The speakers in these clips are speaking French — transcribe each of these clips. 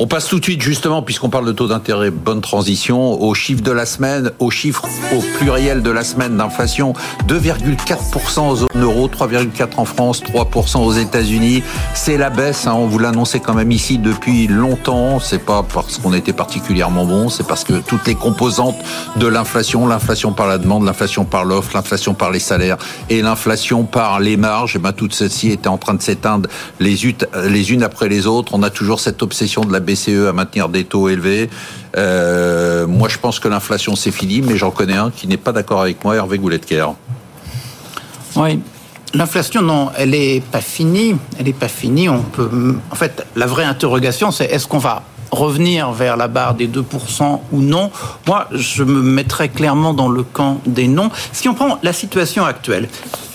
On passe tout de suite, justement, puisqu'on parle de taux d'intérêt, bonne transition, au chiffre de la semaine, au chiffre au pluriel de la semaine d'inflation, 2,4% en zone euro, 3,4% en France, 3% aux États-Unis. C'est la baisse, hein, on vous l'annonçait quand même ici depuis longtemps. C'est pas parce qu'on était particulièrement bon, c'est parce que toutes les composantes de l'inflation, l'inflation par la demande, l'inflation par l'offre, l'inflation par les salaires et l'inflation par les marges, et eh ben toutes celles-ci étaient en train de s'éteindre les, unes après les autres. On a toujours cette obsession de la BCE à maintenir des taux élevés. Euh, moi, je pense que l'inflation, c'est fini, mais j'en connais un qui n'est pas d'accord avec moi, Hervé Gouletker. Oui, L'inflation, non, elle n'est pas finie. Elle n'est pas finie. On peut, en fait, la vraie interrogation, c'est est-ce qu'on va revenir vers la barre des 2% ou non Moi, je me mettrais clairement dans le camp des non. Si on prend la situation actuelle,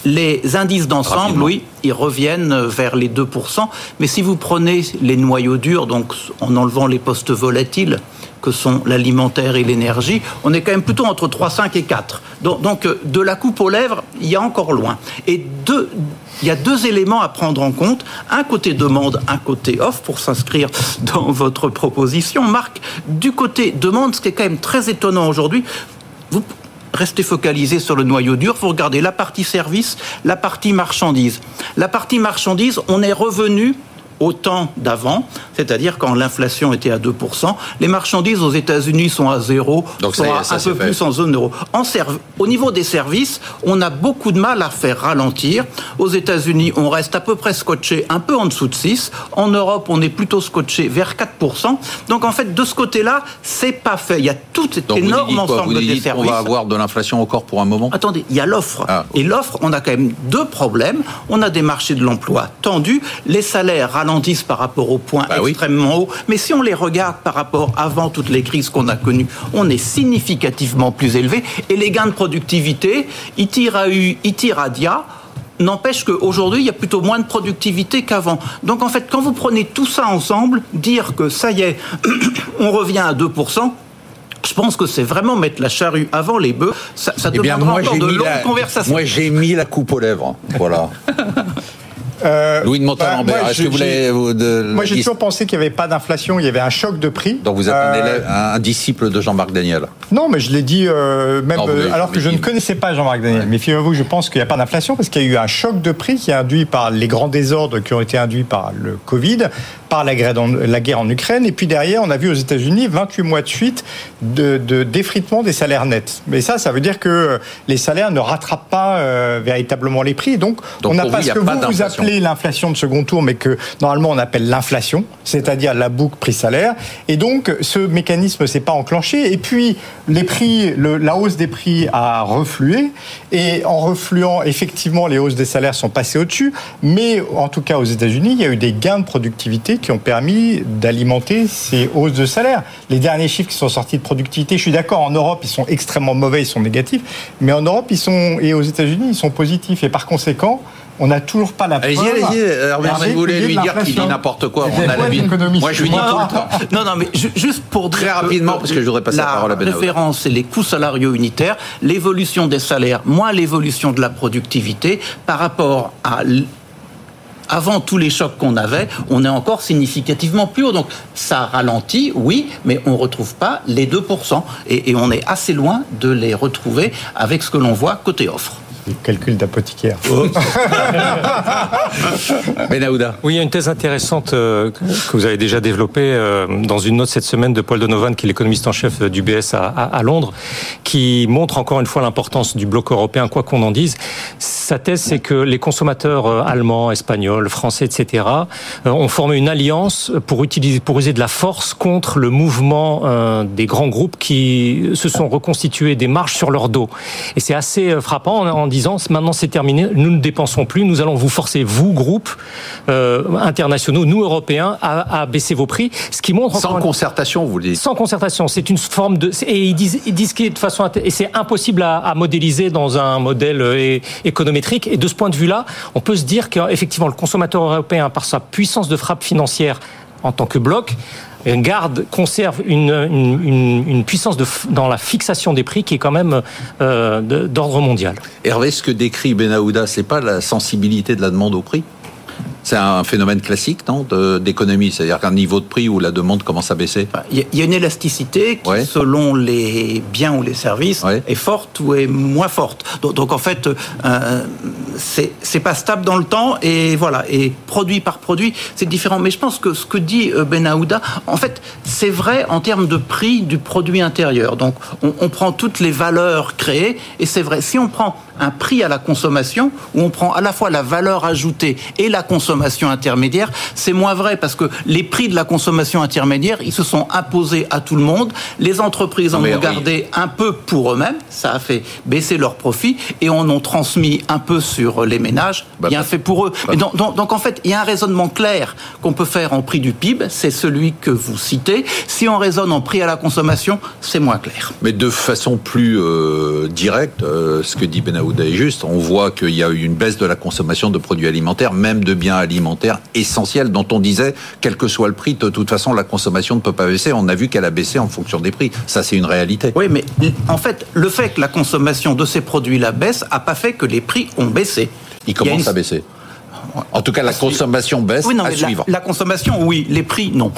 les indices d'ensemble, oui, ils reviennent vers les 2%. Mais si vous prenez les noyaux durs, donc en enlevant les postes volatiles, que sont l'alimentaire et l'énergie, on est quand même plutôt entre 3, 5 et 4. Donc, donc, de la coupe aux lèvres, il y a encore loin. Et deux, il y a deux éléments à prendre en compte. Un côté demande, un côté offre, pour s'inscrire dans votre proposition. Marc, du côté demande, ce qui est quand même très étonnant aujourd'hui, vous restez focalisé sur le noyau dur, vous regardez la partie service, la partie marchandise. La partie marchandise, on est revenu au temps d'avant, c'est-à-dire quand l'inflation était à 2%. Les marchandises aux États-Unis sont à zéro, Donc sont un peu plus en zone euro. En au niveau des services, on a beaucoup de mal à faire ralentir. Aux États-Unis, on reste à peu près scotché un peu en dessous de 6. En Europe, on est plutôt scotché vers 4%. Donc en fait, de ce côté-là, c'est pas fait. Il y a tout cet énorme ensemble de services. On va avoir de l'inflation encore pour un moment? Attendez, il y a l'offre. Ah, Et l'offre, on a quand même deux problèmes. On a des marchés de l'emploi tendus, les salaires ralentissent par rapport aux points bah extrêmement hauts. Mais si on les regarde par rapport avant toutes les crises qu'on a connues, on est significativement plus élevé. Et les gains de productivité, ils tirent à U, ils tirent à Dia n'empêche qu'aujourd'hui, il y a plutôt moins de productivité qu'avant. Donc en fait, quand vous prenez tout ça ensemble, dire que ça y est, on revient à 2%, je pense que c'est vraiment mettre la charrue avant les bœufs. Ça, ça eh demandera encore de longues conversations. Moi, j'ai mis la coupe aux lèvres. Voilà. Euh, Louis de Montalembert, bah, est-ce que vous voulez... moi, j'ai toujours pensé qu'il n'y avait pas d'inflation, il y avait un choc de prix. Donc vous êtes un, euh, disciple de Jean-Marc Daniel. Non, mais je l'ai dit euh, même alors que je ne connaissais pas Jean-Marc Daniel. Mais figurez-vous, je pense qu'il n'y a pas d'inflation parce qu'il y a eu un choc de prix qui est induit par les grands désordres qui ont été induits par le Covid, par la guerre, en Ukraine. Et puis derrière, on a vu aux États-Unis 28 mois de suite de, défritement des salaires nets. Mais ça, ça veut dire que les salaires ne rattrapent pas euh, véritablement les prix. Donc, on n'a pas ce que vous, vous appelez l'inflation de second tour, mais que normalement on appelle l'inflation, c'est-à-dire la boucle prix-salaire. Et donc, ce mécanisme s'est pas enclenché. Et puis, les prix, la hausse des prix a reflué. Et en refluant, effectivement, les hausses des salaires sont passées au-dessus. Mais en tout cas, aux États-Unis, il y a eu des gains de productivité qui ont permis d'alimenter ces hausses de salaire. Les derniers chiffres qui sont sortis de productivité, je suis d'accord, en Europe, ils sont extrêmement mauvais, ils sont négatifs, mais en Europe, ils sont, et aux États-Unis, ils sont positifs. Et par conséquent, on n'a toujours pas la preuve. Allez-y, allez-y. si vous voulez lui dire qu'il dit n'importe quoi, on a la vie. Moi, je lui dis tout le temps. Non, non, mais juste pour Très rapidement, parce que je voudrais passer la, parole à La référence, c'est les coûts salariaux unitaires, l'évolution des salaires, moins l'évolution de la productivité par rapport à avant tous les chocs qu'on avait, on est encore significativement plus haut. Donc ça ralentit, oui, mais on ne retrouve pas les 2%. Et, et on est assez loin de les retrouver avec ce que l'on voit côté offre. Le calcul d'apothicaire. Oh. Benahouda. Oui, il y a une thèse intéressante euh, que vous avez déjà développée euh, dans une note cette semaine de Paul Donovan, qui est l'économiste en chef du BS à, Londres, qui montre encore une fois l'importance du bloc européen, quoi qu'on en dise. Sa thèse, c'est que les consommateurs euh, allemands, espagnols, français, etc., ont formé une alliance pour utiliser, pour user de la force contre le mouvement des grands groupes qui se sont reconstitués des marges sur leur dos. Et c'est assez frappant en disant maintenant c'est terminé, nous ne dépensons plus, nous allons vous forcer, vous, groupes euh, internationaux, nous, Européens, à, baisser vos prix. Ce qui montre... Sans concertation, vous le dites Sans concertation. C'est une forme de... Et ils disent, ils disent de façon... Et c'est impossible à, modéliser dans un modèle euh, économétrique. Et de ce point de vue-là, on peut se dire qu'effectivement, le consommateur européen, par sa puissance de frappe financière en tant que bloc, garde, conserve une, une, une puissance de, dans la fixation des prix qui est quand même euh, d'ordre mondial. Hervé, ce que décrit Benahouda, c'est pas la sensibilité de la demande au prix? C'est un phénomène classique, non, d'économie, c'est-à-dire qu'un niveau de prix où la demande commence à baisser. Il y a une élasticité qui, selon les biens ou les services, est forte ou est moins forte. Donc, en fait, euh, c'est pas stable dans le temps et voilà. Et produit par produit, c'est différent. Mais je pense que ce que dit euh, Ben Aouda, en fait, c'est vrai en termes de prix du produit intérieur. Donc, on, on prend toutes les valeurs créées et c'est vrai. Si on prend un prix à la consommation où on prend à la fois la valeur ajoutée et la consommation intermédiaire, c'est moins vrai parce que les prix de la consommation intermédiaire, ils se sont imposés à tout le monde. Les entreprises en ont gardé un peu pour eux-mêmes, ça a fait baisser leurs profits et en ont transmis un peu sur les ménages, bah, bien bah, fait pour eux. Bah. donc, donc, en fait, il y a un raisonnement clair qu'on peut faire en prix du PIB, c'est celui que vous citez. Si on raisonne en prix à la consommation, c'est moins clair. Mais de façon plus euh, directe, euh, ce que dit Est juste. On voit qu'il y a eu une baisse de la consommation de produits alimentaires, même de biens alimentaires essentiels, dont on disait, quel que soit le prix, de toute façon, la consommation ne peut pas baisser. On a vu qu'elle a baissé en fonction des prix. Ça, c'est une réalité. Oui, mais en fait, le fait que la consommation de ces produits-là baisse n'a pas fait que les prix ont baissé. Ils commencent à baisser. En tout cas, la consommation baisse à suivre. la consommation, oui. Les prix, non.